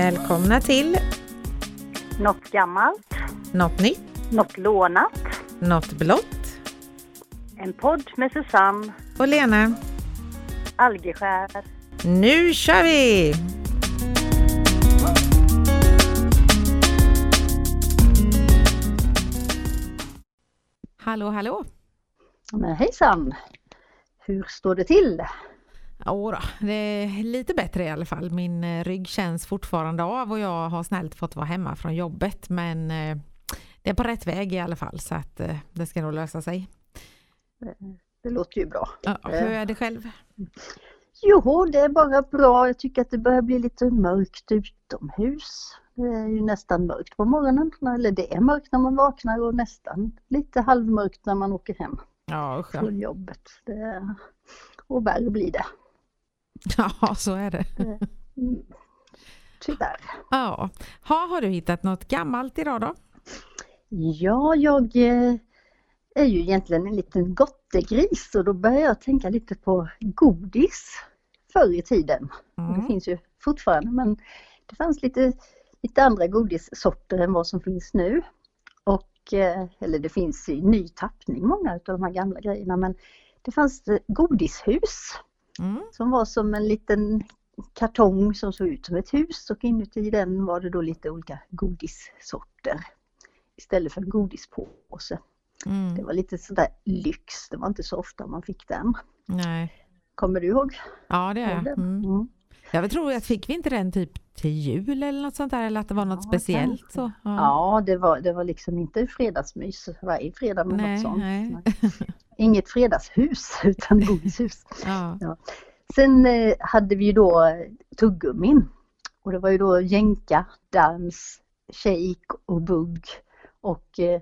Välkomna till Något gammalt, Något nytt, något lånat. Något blått En podd med Susanne och Lena. Algeskär. Nu kör vi! Hallå, hallå! Men hejsan! Hur står det till? Jodå, det är lite bättre i alla fall. Min eh, rygg känns fortfarande av och jag har snällt fått vara hemma från jobbet men eh, det är på rätt väg i alla fall så att eh, det ska nog lösa sig. Det låter ju bra. Ja, hur är det själv? Jo, det är bara bra. Jag tycker att det börjar bli lite mörkt utomhus. Det är ju nästan mörkt på morgonen, eller det är mörkt när man vaknar och nästan lite halvmörkt när man åker hem ja. från jobbet. Det, och värre blir det. ja, så är det. Mm. Tyvärr. Ja. Ha, har du hittat något gammalt idag då? Ja, jag eh, är ju egentligen en liten gottegris och då börjar jag tänka lite på godis förr i tiden. Det Mm. finns ju fortfarande men det fanns lite, lite andra godissorter än vad som finns nu. Och, eh, eller det finns i ny tappning många av de här gamla grejerna men det fanns eh, godishus Mm. som var som en liten kartong som såg ut som ett hus och inuti den var det då lite olika godissorter istället för en godispåse. Det Mm. var lite sådär lyx, det var inte så ofta man fick den. Nej. Kommer du ihåg? Ja, det är jag. Mm. Mm. Jag tror att fick vi inte den typ till jul eller något sånt där eller att det var något Ja, speciellt kanske. så? Ja, det var, det var liksom inte fredagsmys varje fredag med Nej, något sånt. nej. Inget fredagshus utan godishus. Ja. Sen eh, hade vi ju då tuggummin. Och det var ju då jänka, dans, shake och bugg. Och eh,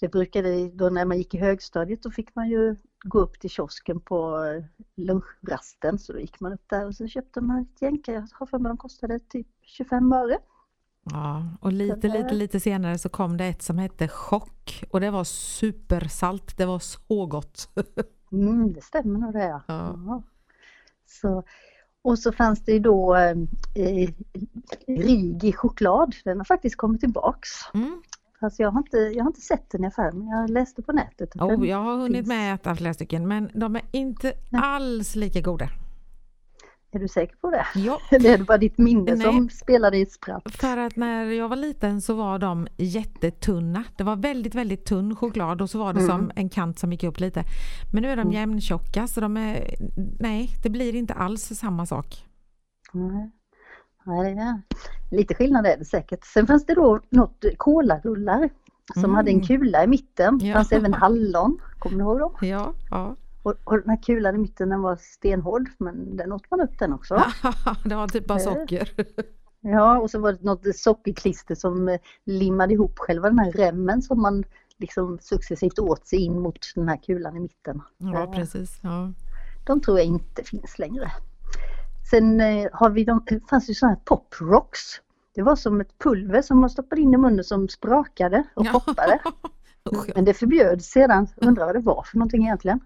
det brukade då när man gick i högstadiet då fick man ju gå upp till kiosken på lunchrasten. Så då gick man upp där och så köpte man ett jänka. Jag har för mig de kostade typ 25 öre. Ja, och lite, lite, lite senare så kom det ett som hette Chock och det var supersalt. Det var så gott. Mm, det stämmer nog det ja. Ja. Så, och så fanns det ju då eh, Rigi choklad. Den har faktiskt kommit tillbaks. Mm. Fast jag har inte, jag har inte sett den i affären men jag läste på nätet. Oh, jag har hunnit finns. med att äta flera stycken men de är inte alls lika goda. Är du säker på det? Ja, Eller är det bara ditt minne Nej. som spelade ett spratt? för att när jag var liten så var de jättetunna. Det var väldigt, väldigt tunn choklad och så var det Mm. som en kant som gick upp lite. Men nu är de jämntjocka så de är, nej, det blir inte alls samma sak. Nej. Nej, lite skillnad är det säkert. Sen fanns det då något kolarullar som Mm. hade en kula i mitten. Det Ja. fanns även hallon. Kommer du ihåg dem? Ja, ja. Och, och den här kulan i mitten den var stenhård men den åt man upp den också. det var typ bara Eh. socker. Ja, och så var det något sockerklister som eh, limmade ihop själva den här remmen som man liksom successivt åt sig in mot den här kulan i mitten. Ja, Eh, precis. Ja. De tror jag inte finns längre. Sen har vi de, det fanns ju sådana här pop rocks. Det var som ett pulver som man stoppade in i munnen som sprakade och Ja. poppade. Men det förbjöds sedan. Undrar vad det var för någonting egentligen.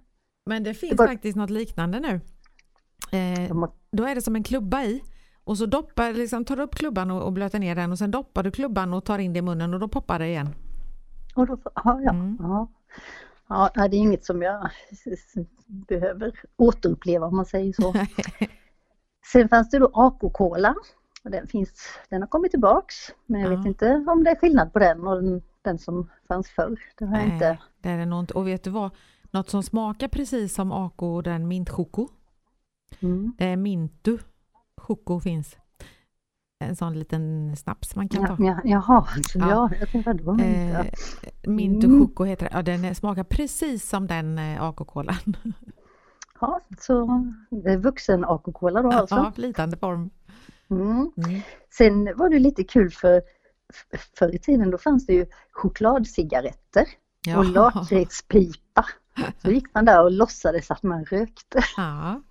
Men det finns var- faktiskt något liknande nu. Eh, då är det som en klubba i och så doppar, liksom, tar du upp klubban och, och blöter ner den och sen doppar du klubban och tar in det i munnen och då poppar det igen. och då, ja, ja, Mm. ja. Det är inget som jag behöver återuppleva om man säger så. Sen fanns det då AK-cola. Och den, finns, den har kommit tillbaks. Men jag Ja. vet inte om det är skillnad på den och den, den som fanns förr. Det har Nej, inte. det är det nog inte. Och vet du vad? Något som smakar precis som Ako, den mintchoko. Mm. Det är Mintu. Choko finns. En sån liten snaps man kan Ja, ta. ja, jaha, så Ja. ja. jag tänkte vadå? Eh, Mintu Mm. Choko heter det. Ja, den smakar precis som den eh, AK-kolan. Ja, så det är vuxen AK-cola då alltså. Ja, flytande form. Mm. Mm. Sen var det lite kul för förr i tiden då fanns det ju chokladcigaretter och lakritspipa. Så gick man där och låtsades att man rökte. Ja.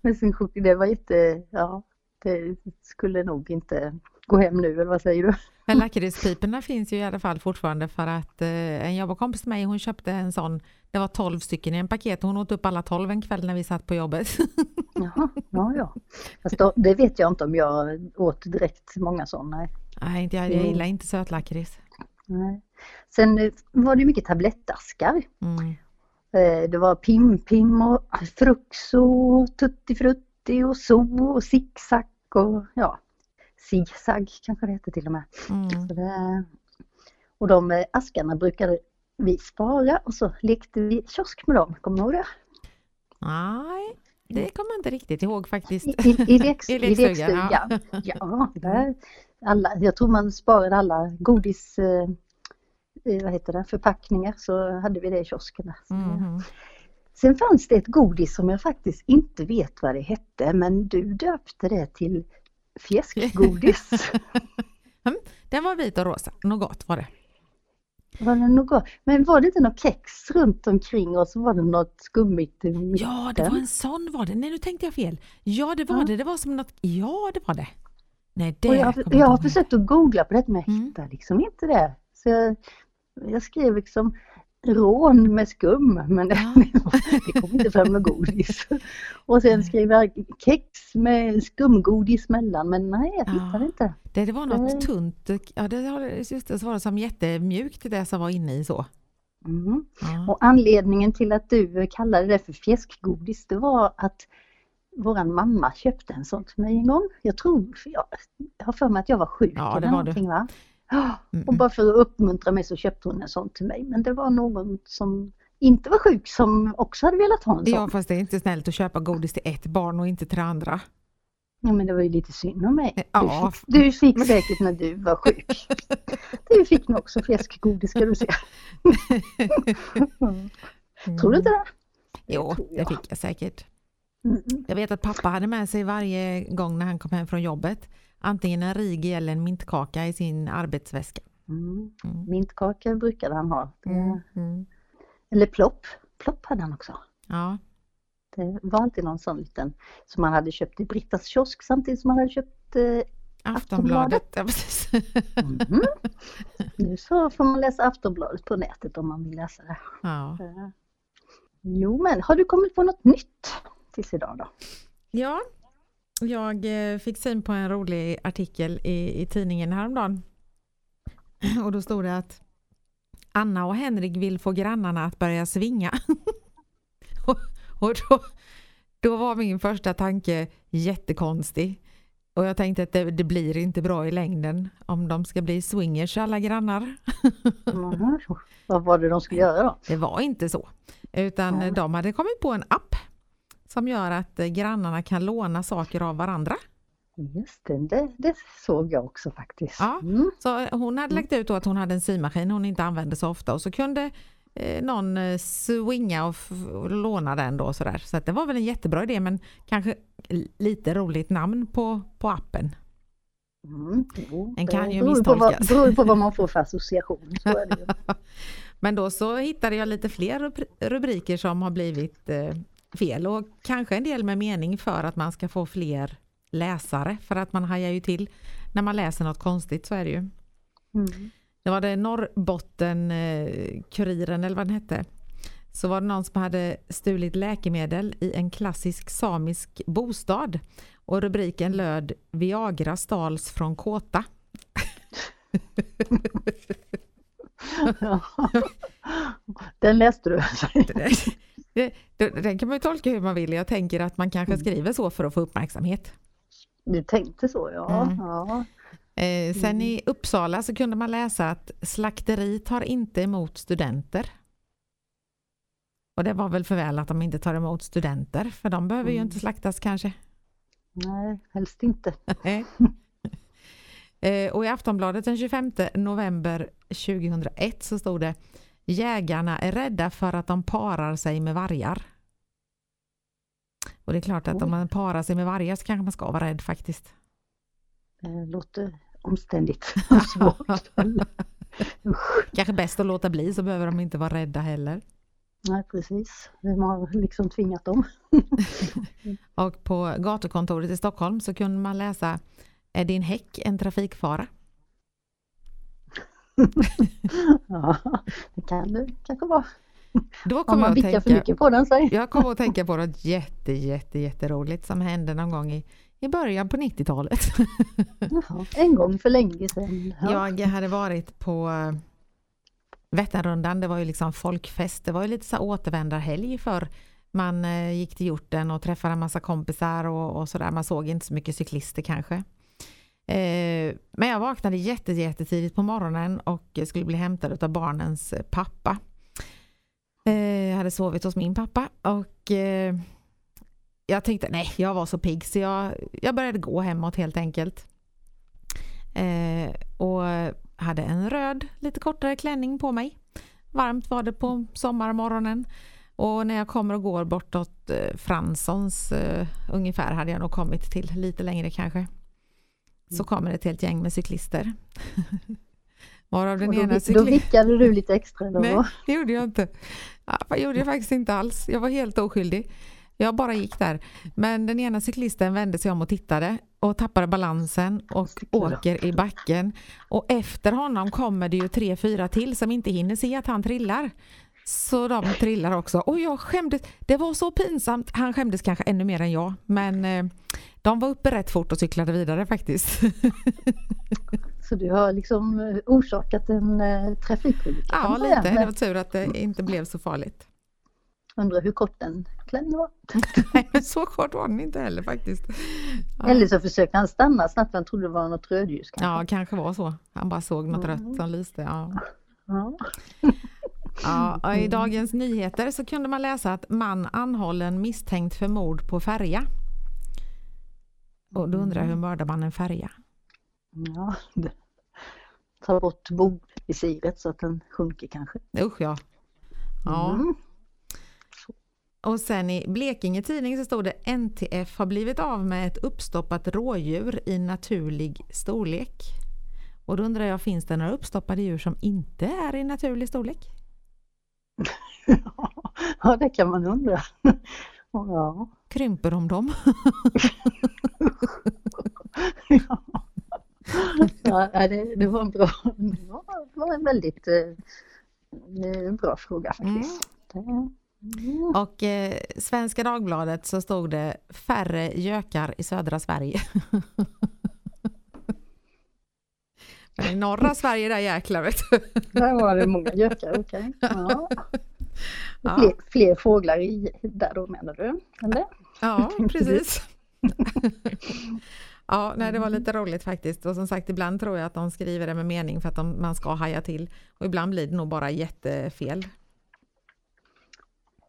med sin choklad. Det var jätte, ja, det skulle nog inte gå hem nu eller vad säger du? Men lakritspiporna finns ju i alla fall fortfarande för att eh, en jobbarkompis till mig hon köpte en sån, det var 12 stycken i en paket hon åt upp alla 12 en kväll när vi satt på jobbet. Jaha, ja ja. Fast då, det vet jag inte om jag åt direkt många sådana. Nej, inte jag, jag gillar inte sötlakrits. Nej. Sen eh, var det mycket tablettaskar. Mm. Eh, Det var Pim Pim och Fruxo, Tutti Frutti och So och Zigzag och ja, Zigzag kanske det hette till och med. Mm. Det, och de eh, askarna brukade vi spara och så lekte vi kiosk med dem, kommer du ihåg det? Nej, det kommer jag inte riktigt ihåg faktiskt. I, i, i, leks, I lekstugan, ja. Ja, där, alla, jag tror man sparade alla godis, eh, eh, vad heter det, förpackningar så hade vi det i. Så det- Mhm. Sen fanns det ett godis som jag faktiskt inte vet vad det hette men du döpte det till fjäskgodis. Den var vit och rosa, något gott var det. var det något, men var det inte något kex runt omkring och så var det något skummigt i mitten? Ja, det var en sån var det. Nej, nu tänkte jag fel. Ja, det var Ja. det. Det var som något, ja det var det. Nej, det Och jag, jag har försökt att googla på det men jag Mm. hittar liksom inte det. Så jag, jag skrev liksom rån med skum men det, Ja. det kom inte fram med godis. Och sen skrev jag kex med skumgodis mellan men nej jag Ja. hittade inte. Det, det var något Nej. tunt, ja det, var det som jättemjukt det som var inne i så. Mm. Ja. Och anledningen till att du kallade det för fjäskgodis det var att våran mamma köpte en sån till mig en gång. Jag tror, jag, jag har för mig att jag var sjuk Ja, eller var du. någonting va? Mm, och bara för att uppmuntra mig så köpte hon en sån till mig. Men det var någon som inte var sjuk som också hade velat ha en sån. Ja, fast det är inte snällt att köpa godis till ett barn och inte till det andra. Ja, men det var ju lite synd om mig. Ja. Du, fick, du fick säkert när du var sjuk. Du fick nog också fläskgodis ska du se. Mm. Tror du inte det? Jo, det jag. fick jag säkert. Mm. Jag vet att pappa hade med sig varje gång när han kom hem från jobbet antingen en Rigi eller en mintkaka i sin arbetsväska. Mm. Mm. Mintkaka brukade han ha. Mm. Mm. Eller plopp. Plopp hade han också. Ja, Det var alltid någon sån liten som man hade köpt i Brittas kiosk samtidigt som man hade köpt eh, Aftonbladet. Ja, precis. mhm. Nu så får man läsa Aftonbladet på nätet om man vill läsa det. ja. Eh, Jo men har du kommit på något nytt tills idag då? ja, jag eh, fick syn på en rolig artikel i, i tidningen häromdagen. Och då stod det att Anna och Henrik vill få grannarna att börja svinga. och och då, då var min första tanke jättekonstig. Och jag tänkte att det, det blir inte bra i längden om de ska bli swingers alla grannar. Mhm. Vad var det de skulle göra då? Det var inte så. Utan Nej. de hade kommit på en app som gör att eh, grannarna kan låna saker av varandra. Just det, det, det såg jag också faktiskt. Ja. Mm. Så eh, hon hade lagt ut att hon hade en symaskin hon inte använde så ofta och så kunde eh, någon swinga och, och låna den då sådär. Så det var väl en jättebra idé men kanske lite roligt namn på, på appen. Mm. Jo, En det kan ju misstolkas. beror på vad man får för association. Det. Men då så hittade jag lite fler rubri- rubriker som har blivit fel och kanske en del med mening för att man ska få fler läsare för att man hajar ju till när man läser något konstigt så är det ju. Mm. Det var det Norrbotten eh, Kuriren eller vad den hette. Så var det någon som hade stulit läkemedel i en klassisk samisk bostad och rubriken löd Viagra stals från Kåta. Den läste du? Det, den kan man ju tolka hur man vill. Jag tänker att man kanske skriver så för att få uppmärksamhet. Du tänkte så ja. Mm. ja. Eh, sen i Uppsala så kunde man läsa att slakteri tar inte emot studenter. Och det var väl för väl att de inte tar emot studenter, för de behöver ju Mm. inte slaktas kanske. Nej, helst inte. Eh, och i Aftonbladet den 25 november 2001 så stod det Jägarna är rädda för att de parar sig med vargar. Och det är klart att om Oj. man parar sig med vargar så kanske man ska vara rädd faktiskt. Det låter omständigt och svårt. Kanske bäst att låta bli så behöver de inte vara rädda heller. Nej, precis. Vem har liksom tvingat dem? Och på gatukontoret i Stockholm så kunde man läsa Är din häck en trafikfara? Ja, det kan det kanske vara. Då Om kommer jag man vickar för tänka, mycket på den så. jag kommer att tänka på något jätte, jätte, jätteroligt som hände någon gång i, i början på 90-talet. Jaha, en gång för länge sedan. Ja. Jag hade varit på eh, Vätternrundan, det var ju liksom folkfest, det var ju lite så återvändarhelg för man eh, gick till hjorten och träffade en massa kompisar och, och sådär, man såg inte så mycket cyklister kanske. Eh, men jag vaknade jätte, jättetidigt på morgonen och skulle bli hämtad av barnens pappa. Eh, jag hade sovit hos min pappa och eh, jag tänkte nej, jag var så pigg så jag, jag började gå hemåt helt enkelt. Eh, och hade en röd, lite kortare klänning på mig. Varmt var det på sommarmorgonen. Och när jag kommer och går bortåt eh, Franssons eh, ungefär hade jag nog kommit till, lite längre kanske. Så Mm. kommer ett helt gäng med cyklister. Varav den Och då, ena då cyklisten... vickade du lite extra då? Nej, det gjorde jag inte. Det gjorde jag faktiskt inte alls. Jag var helt oskyldig. Jag bara gick där. Men den ena cyklisten vände sig om och tittade och tappade balansen och åker i backen. Och efter honom kommer det ju tre, fyra till som inte hinner se att han trillar. Så de trillar också. Och jag skämdes. Det var så pinsamt. Han skämdes kanske ännu mer än jag. Men eh, de var uppe rätt fort och cyklade vidare faktiskt. Så du har liksom eh, orsakat en eh, trafikolycka? ja, lite. Det var tur att det inte blev så farligt. Undrar hur kort den klänningen var? Nej, men så kort var den inte heller faktiskt. Ja. Eller så försökte han stanna snabbt för han trodde det var något rödljus kanske. Ja, kanske var så. Han bara såg något Mm. rött som lyste. Ja. Ja. Ja, I Dagens Nyheter så kunde man läsa att man anhållen misstänkt för mord på färja. Och då undrar jag hur mördar man en färja? Ja, ta bort bogvisiret så att den sjunker kanske. Usch ja. Ja. Mm. Och sen i Blekinge Tidning så stod det NTF har blivit av med ett uppstoppat rådjur i naturlig storlek. Och då undrar jag, finns det några uppstoppade djur som inte är i naturlig storlek? Ja, det kan man undra. Ja. Krymper de dem? Ja, ja det, det var en bra, det var, en väldigt eh, eh, bra fråga faktiskt. Det, mm. Och eh, Svenska Dagbladet så stod det färre gökar i södra Sverige. Men i norra Sverige där jäklar vet du. Där var det många gökar, okej. Ja. Ja. Fler, fler fåglar i, där då menar du? Eller? Ja, precis. Ja, nej, det var lite roligt faktiskt. Och som sagt, ibland tror jag att de skriver det med mening för att de, man ska haja till. Och ibland blir det nog bara jättefel.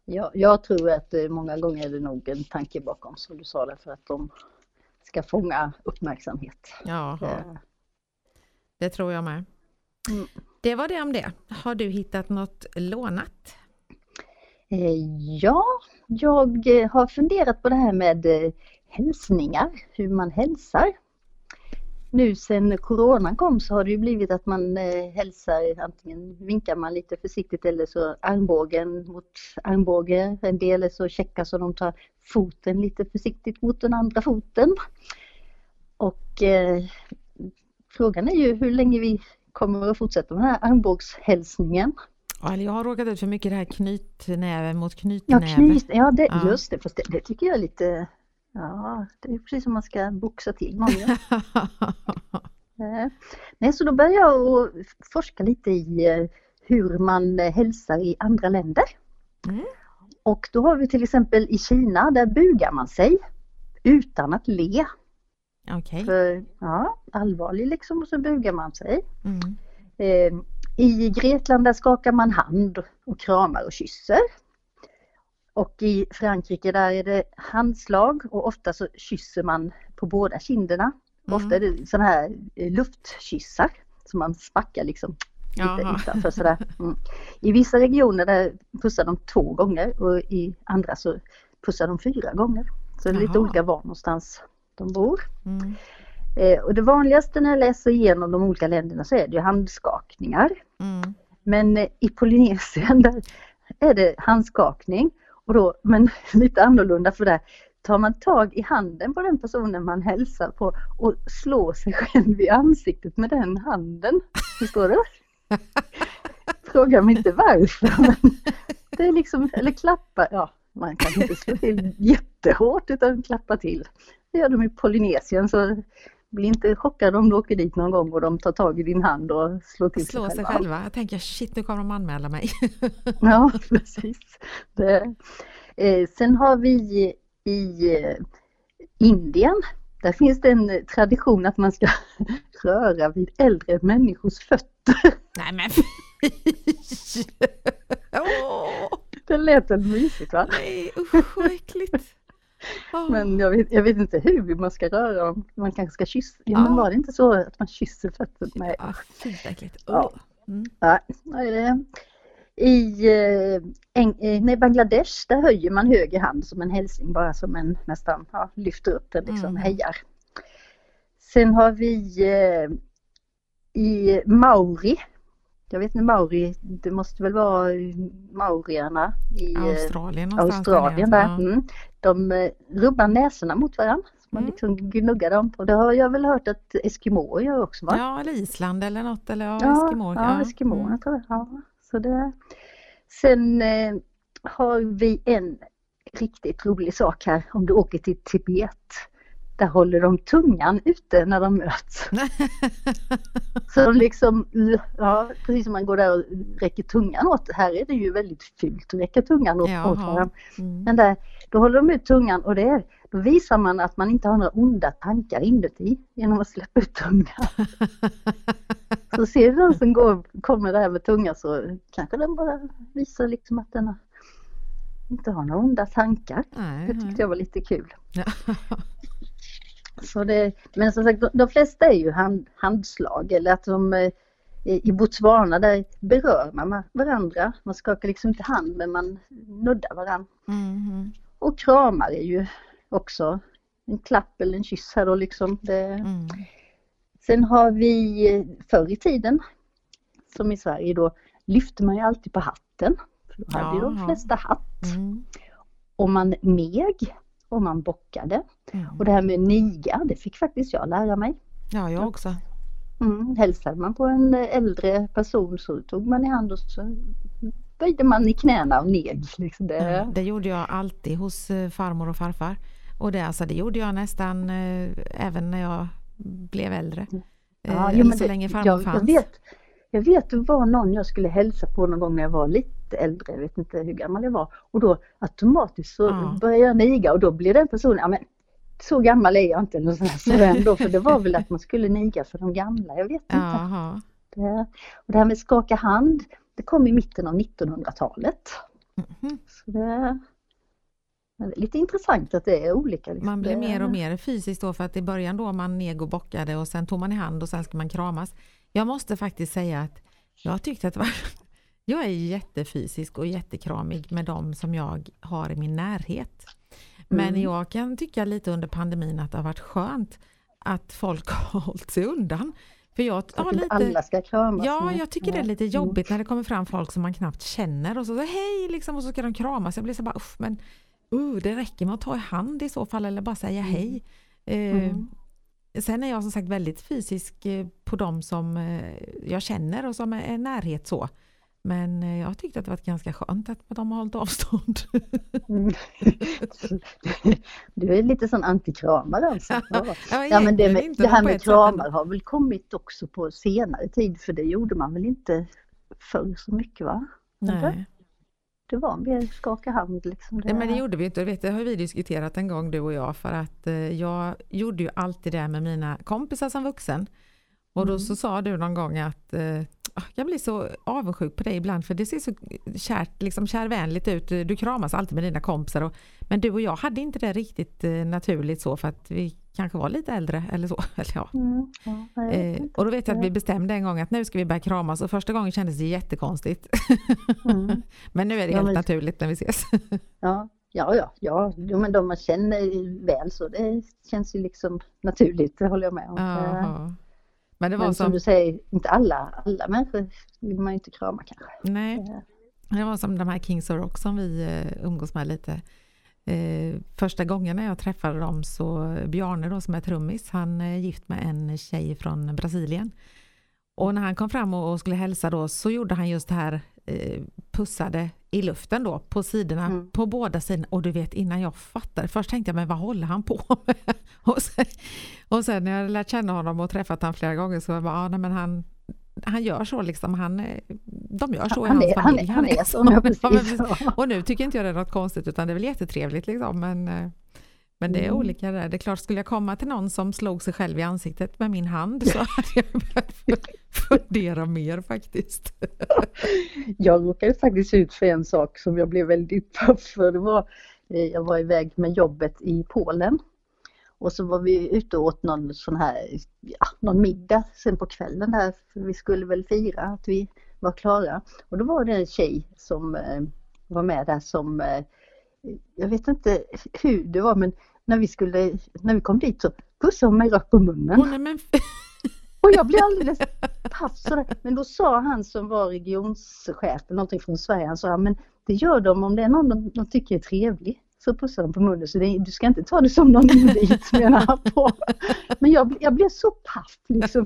Ja, jag tror att eh, många gånger är det nog en tanke bakom som du sa där för att de ska fånga uppmärksamhet. Ja, Eh, det tror jag med. Mm. Det var det om det. Har du hittat något lånat? Eh, ja, jag eh, har funderat på det här med eh, hälsningar, hur man hälsar. Nu sen coronan kom så har det ju blivit att man hälsar, antingen vinkar man lite försiktigt eller så armbågen mot armbåge. En del är så checka så de tar foten lite försiktigt mot den andra foten. Och eh, frågan är ju hur länge vi kommer att fortsätta med den här armbågshälsningen. Ja, eller jag har råkat ut för mycket det här knytnäve mot Ja, knytnäve. knyt, ja det, Ja. just det, fast det, det tycker jag är lite, ja det är precis som man ska boxa till. Ja. Eh, Nej, så då började jag forska lite i eh, hur man hälsar i andra länder. Mm. Och då har vi till exempel i Kina, där bugar man sig utan att le. Okej. För, ja, allvarlig liksom och så bugar man sig. Mm. Eh, I Grekland där skakar man hand och kramar och kysser. Och i Frankrike där är det handslag och ofta så kysser man på båda kinderna. Mm. Ofta är det sådana här eh, luftkyssar som man smackar liksom lite Jaha. utanför sådär. Mm. I vissa regioner där pussar de två gånger och i andra så pussar de fyra gånger. Så det är lite Jaha. olika var någonstans de bor. Mm. Eh, och det vanligaste när jag läser igenom de olika länderna så är det ju handskakningar. Mm. Men eh, i Polynesien där är det handskakning. Och då, men lite annorlunda för där tar man tag i handen på den personen man hälsar på och slår sig själv i ansiktet med den handen. Förstår du? Fråga mig inte varför. Men det är liksom, eller klappa, ja man kan inte slå till jättehårt utan klappa till. Det gör de i Polynesien så bli inte chockad om du åker dit någon gång och de tar tag i din hand och slår till Slå sig själva. Jag tänker shit nu kommer de anmäla mig. ja precis. Det. Eh, sen har vi i eh, Indien, där finns det en tradition att man ska röra vid äldre människors fötter. Nej men oh. Det lät väl mysigt va? Nej usch vad äckligt. Oh. Men jag vet, jag vet inte hur man ska röra dem. Man kanske ska kyssa. Ja, men var det inte så att man kysser fötterna? Nej. Ja, fint äckligt. Ja. Mm. Ja, det. I eh, nej, Bangladesh där höjer man höger hand som en hälsning bara som en nästan ja, lyfter upp den liksom mm. hejar. Sen har vi eh, i Mauri jag vet inte Mauri, det måste väl vara maurierna i eh, Australien, Australien där. Mm. De eh, rubbar näsorna mot varandra. Man mm. liksom gnuggar dem och det har jag väl hört att Eskimoer gör också va? Ja, eller Island eller något eller ja, ja. Ja, Eskimoer mm. tror jag. Ja, så det. Sen eh, har vi en riktigt rolig sak här om du åker till Tibet där håller de tungan ute när de möts. så de liksom, ja precis som man går där och räcker tungan åt. Här är det ju väldigt fult att räcka tungan åt, åt varandra. Mm. Men där, då håller de ut tungan och det är, då visar man att man inte har några onda tankar inuti genom att släppa ut tungan. så ser du den som går, kommer där med tungan så kanske den bara visar liksom att den inte har några onda tankar. Nej, det tyckte jag var lite kul. Så det, men som sagt, de, de flesta är ju hand, handslag eller att de eh, i Botswana där berör man varandra. Man skakar liksom inte hand men man nuddar varandra. Mm. Och kramar är ju också en klapp eller en kyss här då liksom. Det... Mm. Sen har vi eh, förr i tiden, som i Sverige då, lyfte man ju alltid på hatten. För då hade ju de flesta hatt. Mm. Och man neg och man bockade. Mm. Och det här med niga, det fick faktiskt jag lära mig. Ja, jag också. Mm, hälsade man på en äldre person så tog man i hand och så böjde man i knäna och neg. Liksom det. Ja, det gjorde jag alltid hos eh, farmor och farfar. Och det, alltså, det gjorde jag nästan eh, även när jag blev äldre. Ja, eh, jo, så det, länge farmor jag, fanns. Jag vet, jag vet det var någon jag skulle hälsa på någon gång när jag var lite äldre, jag vet inte hur gammal jag var. Och då automatiskt så ja. började jag niga och då blev den personen, ja men så gammal är jag inte eller så ändå, för det var väl att man skulle niga för de gamla, jag vet inte. Det, och det här med skaka hand, det kom i mitten av 1900-talet. Mm. Så det, det är lite intressant att det är olika. Liksom. Man blir mer och mer fysiskt då för att i början då man neg och bockade och sen tog man i hand och sen ska man kramas. Jag måste faktiskt säga att jag tyckte att det var jag är jättefysisk och jättekramig med dem som jag har i min närhet. Men mm. jag kan tycka lite under pandemin att det har varit skönt att folk har hållit sig undan. För jag har lite, alla ska kramas. Ja, jag tycker det är lite jobbigt när det kommer fram folk som man knappt känner och så, så hej liksom och så ska de kramas. Jag blir så bara usch men uh, det räcker med att ta i hand i så fall eller bara säga mm. hej. Mm. Eh, sen är jag som sagt väldigt fysisk eh, på de som eh, jag känner och som är närhet så. Men eh, jag tyckte att det var ganska skönt att de har hållit avstånd. Mm. Du är lite sån antikramare alltså? Ja, ja men det, med, det här med kramar har väl kommit också på senare tid för det gjorde man väl inte förr så mycket va? Nej. Det var mer skaka hand liksom. Det, Nej, men det gjorde vi inte. Vet, det har vi diskuterat en gång du och jag för att eh, jag gjorde ju alltid det med mina kompisar som vuxen. Och då mm. så sa du någon gång att eh, Ah, jag blir så avundsjuk på dig ibland för det ser så kärt, liksom kärvänligt ut. Du kramas alltid med dina kompisar. Och, men du och jag hade inte det riktigt eh, naturligt så för att vi kanske var lite äldre eller så. Eller ja. Mm, ja eh, och då vet jag att vi bestämde en gång att nu ska vi börja kramas och första gången kändes det jättekonstigt. Mm. men nu är det ja, helt men... naturligt när vi ses. ja, Ja, ja, ja, jo, men de man känner väl så det känns ju liksom naturligt, det håller jag med om. Aha. Men, det var Men som, som du säger, inte alla, alla människor vill man ju inte krama kanske. Nej, det var som de här Kings of Rock som vi uh, umgås med lite. Eh, första gången när jag träffade dem så Bjarne då som är trummis, han är gift med en tjej från Brasilien. Och när han kom fram och, och skulle hälsa då så gjorde han just det här eh, pussade i luften då på sidorna Mm. på båda sidorna och du vet innan jag fattade, först tänkte jag men vad håller han på med? och, sen, och sen när jag lärt känna honom och träffat honom flera gånger så var jag bara, ja, nej, men han, han gör så liksom, han, eh, de gör så Han i hans han, familj. är, han är så, ja, precis. Och nu tycker inte jag det är något konstigt utan det är väl jättetrevligt liksom men, eh, men det är Mm. olika där. Det är klart, skulle jag komma till någon som slog sig själv i ansiktet med min hand så hade jag börjat fundera mer faktiskt. Jag råkade faktiskt ut för en sak som jag blev väldigt paff för. Det var, eh, jag var iväg med jobbet i Polen och så var vi ute och åt någon sån här, ja, någon middag sen på kvällen där. Vi skulle väl fira att vi var klara. Och då var det en tjej som eh, var med där som, eh, jag vet inte hur det var men när vi skulle, när vi kom dit så pussade hon mig rakt på munnen. Åh, nej, men, Och jag blev alldeles paff sådär. Men då sa han som var regionschef, eller någonting från Sverige, han sa men det gör de om det är någon de, de tycker är trevlig. Så pussar de på munnen så det, du ska inte ta det som någon invit menar han på. Men jag, jag blev så paff liksom.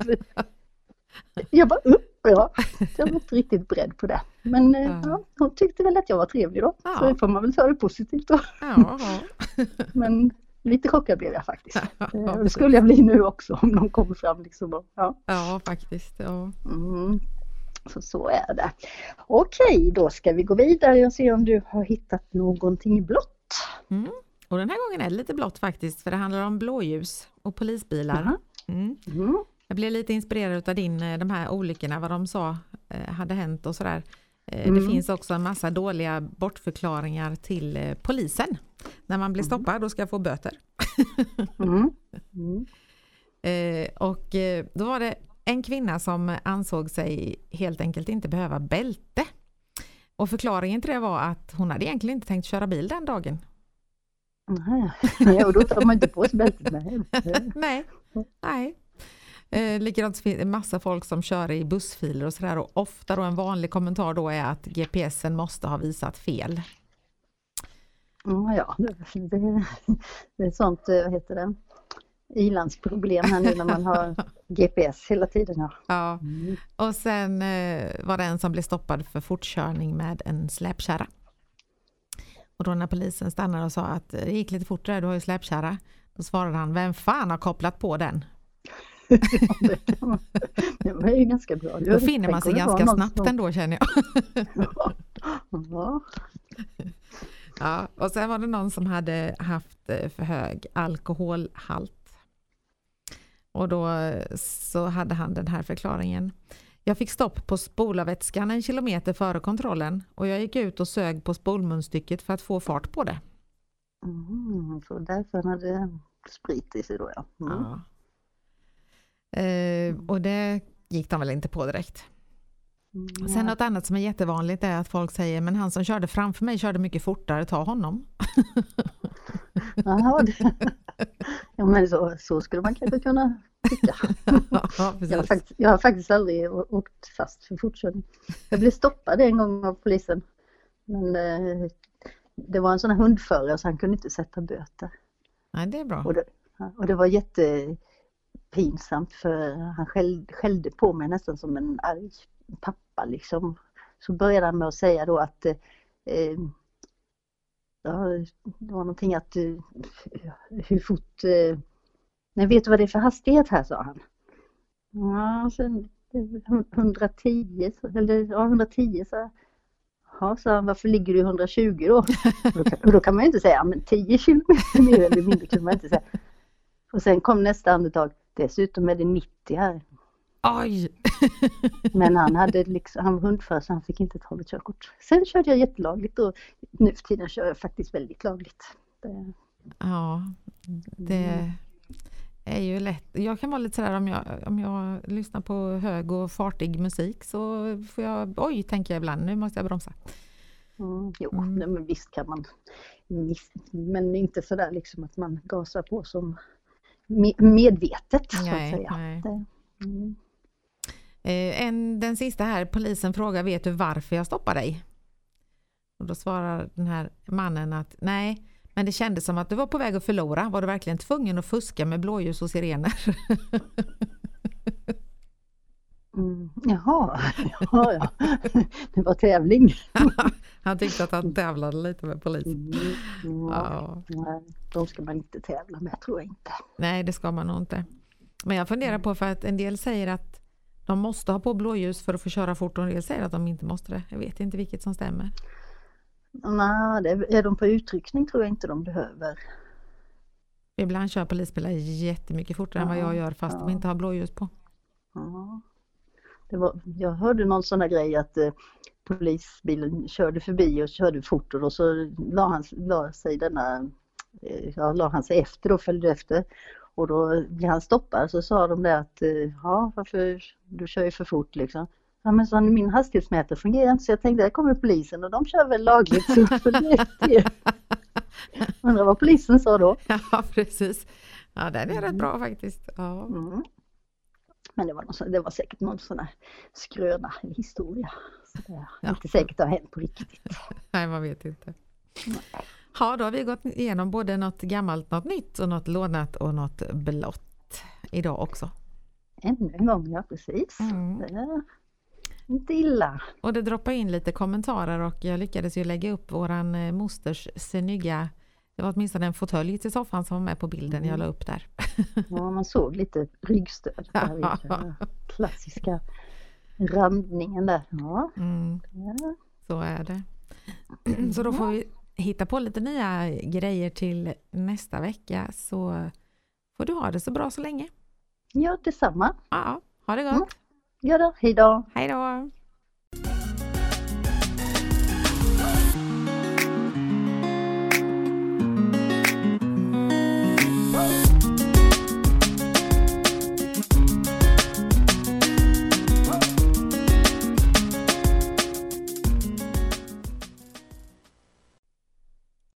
Jag var upp, ja. Jag var inte riktigt beredd på det. Men eh, Ja. ja, hon tyckte väl att jag var trevlig då. Ja. Så det får man väl ta det positivt då. Men lite chockad blev jag faktiskt. Eh, det precis. skulle jag bli nu också om någon kommer fram liksom. Och, ja. ja, faktiskt. Ja. Mm. Så, så är det. Okej, då ska vi gå vidare och se om du har hittat någonting blått. Mm. Och den här gången är det lite blått faktiskt, för det handlar om blåljus och polisbilar. Jaha. Mm. Mm. Jag blev lite inspirerad av din, eh, de här olyckorna, vad de sa eh, hade hänt och sådär. Eh, Mm. Det finns också en massa dåliga bortförklaringar till polisen. När man blir stoppad och ska få böter. Mm. Mm. Och då var det en kvinna som ansåg sig helt enkelt inte behöva bälte. Och förklaringen till det var att hon hade egentligen inte tänkt köra bil den dagen. Nej. Och då tar man inte på sig bältet. Nej. Nej, nej. Eh, likadant finns det en massa folk som kör i bussfiler och sådär och ofta då en vanlig kommentar då är att GPSen måste ha visat fel. Mm, ja, det, det, är sånt, eh, vad heter det, ilandsproblem här nu när man har GPS hela tiden. Ja. Ja. Mm. Och sen eh, var det en som blev stoppad för fortkörning med en släpkärra. Och då när polisen stannade och sa att det gick lite fort där, du har ju släpkärra. Då svarade han, vem fan har kopplat på den? Man- det var ju ganska bra. Då finner man sig ganska snabbt som- ändå känner jag. Ja. Ja, och sen var det någon som hade haft eh, för hög alkoholhalt. Och då eh, så hade han den här förklaringen. Jag fick stopp på spolarvätskan en kilometer före kontrollen och jag gick ut och sög på spolmunstycket för att få fart på det. Mm, så därför hade sprit i sig då ja. Mm. Ja. Eh, och det gick de väl inte på direkt. Mm, Sen något annat som är jättevanligt är att folk säger men han som körde framför mig körde mycket fortare, ta honom. Ja, det, ja men så, så skulle man kanske kunna tycka. ja, Jag har, faktiskt, jag har faktiskt aldrig åkt fast för fortkörning. Jag blev stoppad en gång av polisen. Men eh, det var en sån här hundförare så han kunde inte sätta böter. Nej, det är bra. Och det, och det var jättepinsamt för han skäll, skällde på mig nästan som en arg pappa liksom. Så började han med att säga då att eh, det var någonting att hur fort eh, Nej, vet du vad det är för hastighet här, sa han. Ja, sen, eh, 110, så- eller ja, 110 så jag. Ja, sa han, varför ligger du i 120 då? Och då, kan, man ju inte säga, men 10 kilometer mer eller mindre kan man inte säga. Och sen kom nästa andetag, dessutom är det 90 här. Oj! Men han hade liksom, han var hundförare så han fick inte ta något körkort. Sen körde jag jättelagligt och nu för tiden kör jag faktiskt väldigt lagligt. Det, Ja, det är ju lätt. Jag kan vara lite sådär om jag, om jag lyssnar på hög och fartig musik så får jag, oj, tänker jag ibland, nu måste jag bromsa. Mm, jo, Mm. men visst kan man. Men inte sådär liksom att man gasar på som me- medvetet. så Nej, att säga. nej. Det, mm. Eh, en, den sista här, polisen frågar, vet du varför jag stoppar dig? Och då svarar den här mannen att nej, men det kändes som att du var på väg att förlora. Var du verkligen tvungen att fuska med blåljus och sirener? Mm, jaha, ja, ja. Det var tävling. han tyckte att han tävlade lite med polisen. Mm, ja. Nej, de ska man inte tävla med tror jag inte. Nej, det ska man nog inte. Men jag funderar på för att en del säger att de måste ha på blåljus för att få köra fort och en del säger att de inte måste det. Jag vet inte vilket som stämmer. Nej, det är de på utryckning tror jag inte de behöver. Ibland kör polisbilar jättemycket fortare ja, än vad jag gör fast ja. de inte har blåljus på. Ja. Var, jag hörde någon sån där grej att eh, polisbilen körde förbi och körde fort och så la han, la sig denna, eh, ja, la han sig efter och följde efter. Och då blev han stoppad så sa de det att eh, ja varför du kör ju för fort liksom. Ja men så min hastighetsmätare fungerar inte så jag tänkte här kommer polisen och de kör väl lagligt. Så det, Undrar vad polisen sa då? Ja precis. Ja den är mm. rätt bra faktiskt. Ja. Mm. Men det var, någon, det var säkert någon sån här skröna historia. Så det är ja. inte säkert det har hänt på riktigt. Nej, man vet inte. Ja, då har vi gått igenom både något gammalt, något nytt och något lånat och något blått idag också. Ännu en gång, ja precis. Mm. Inte illa. Och det droppade in lite kommentarer och jag lyckades ju lägga upp våran eh, mosters snygga det var åtminstone en fåtölj till soffan som var med på bilden jag la upp där. Ja, man såg lite ryggstöd. Där klassiska randningen där. Ja. Mm. ja. Så är det. Så då får vi hitta på lite nya grejer till nästa vecka så får du ha det så bra så länge. Ja, detsamma. Ja, ha det gott. Mm. Ja då, hej då. Hej då.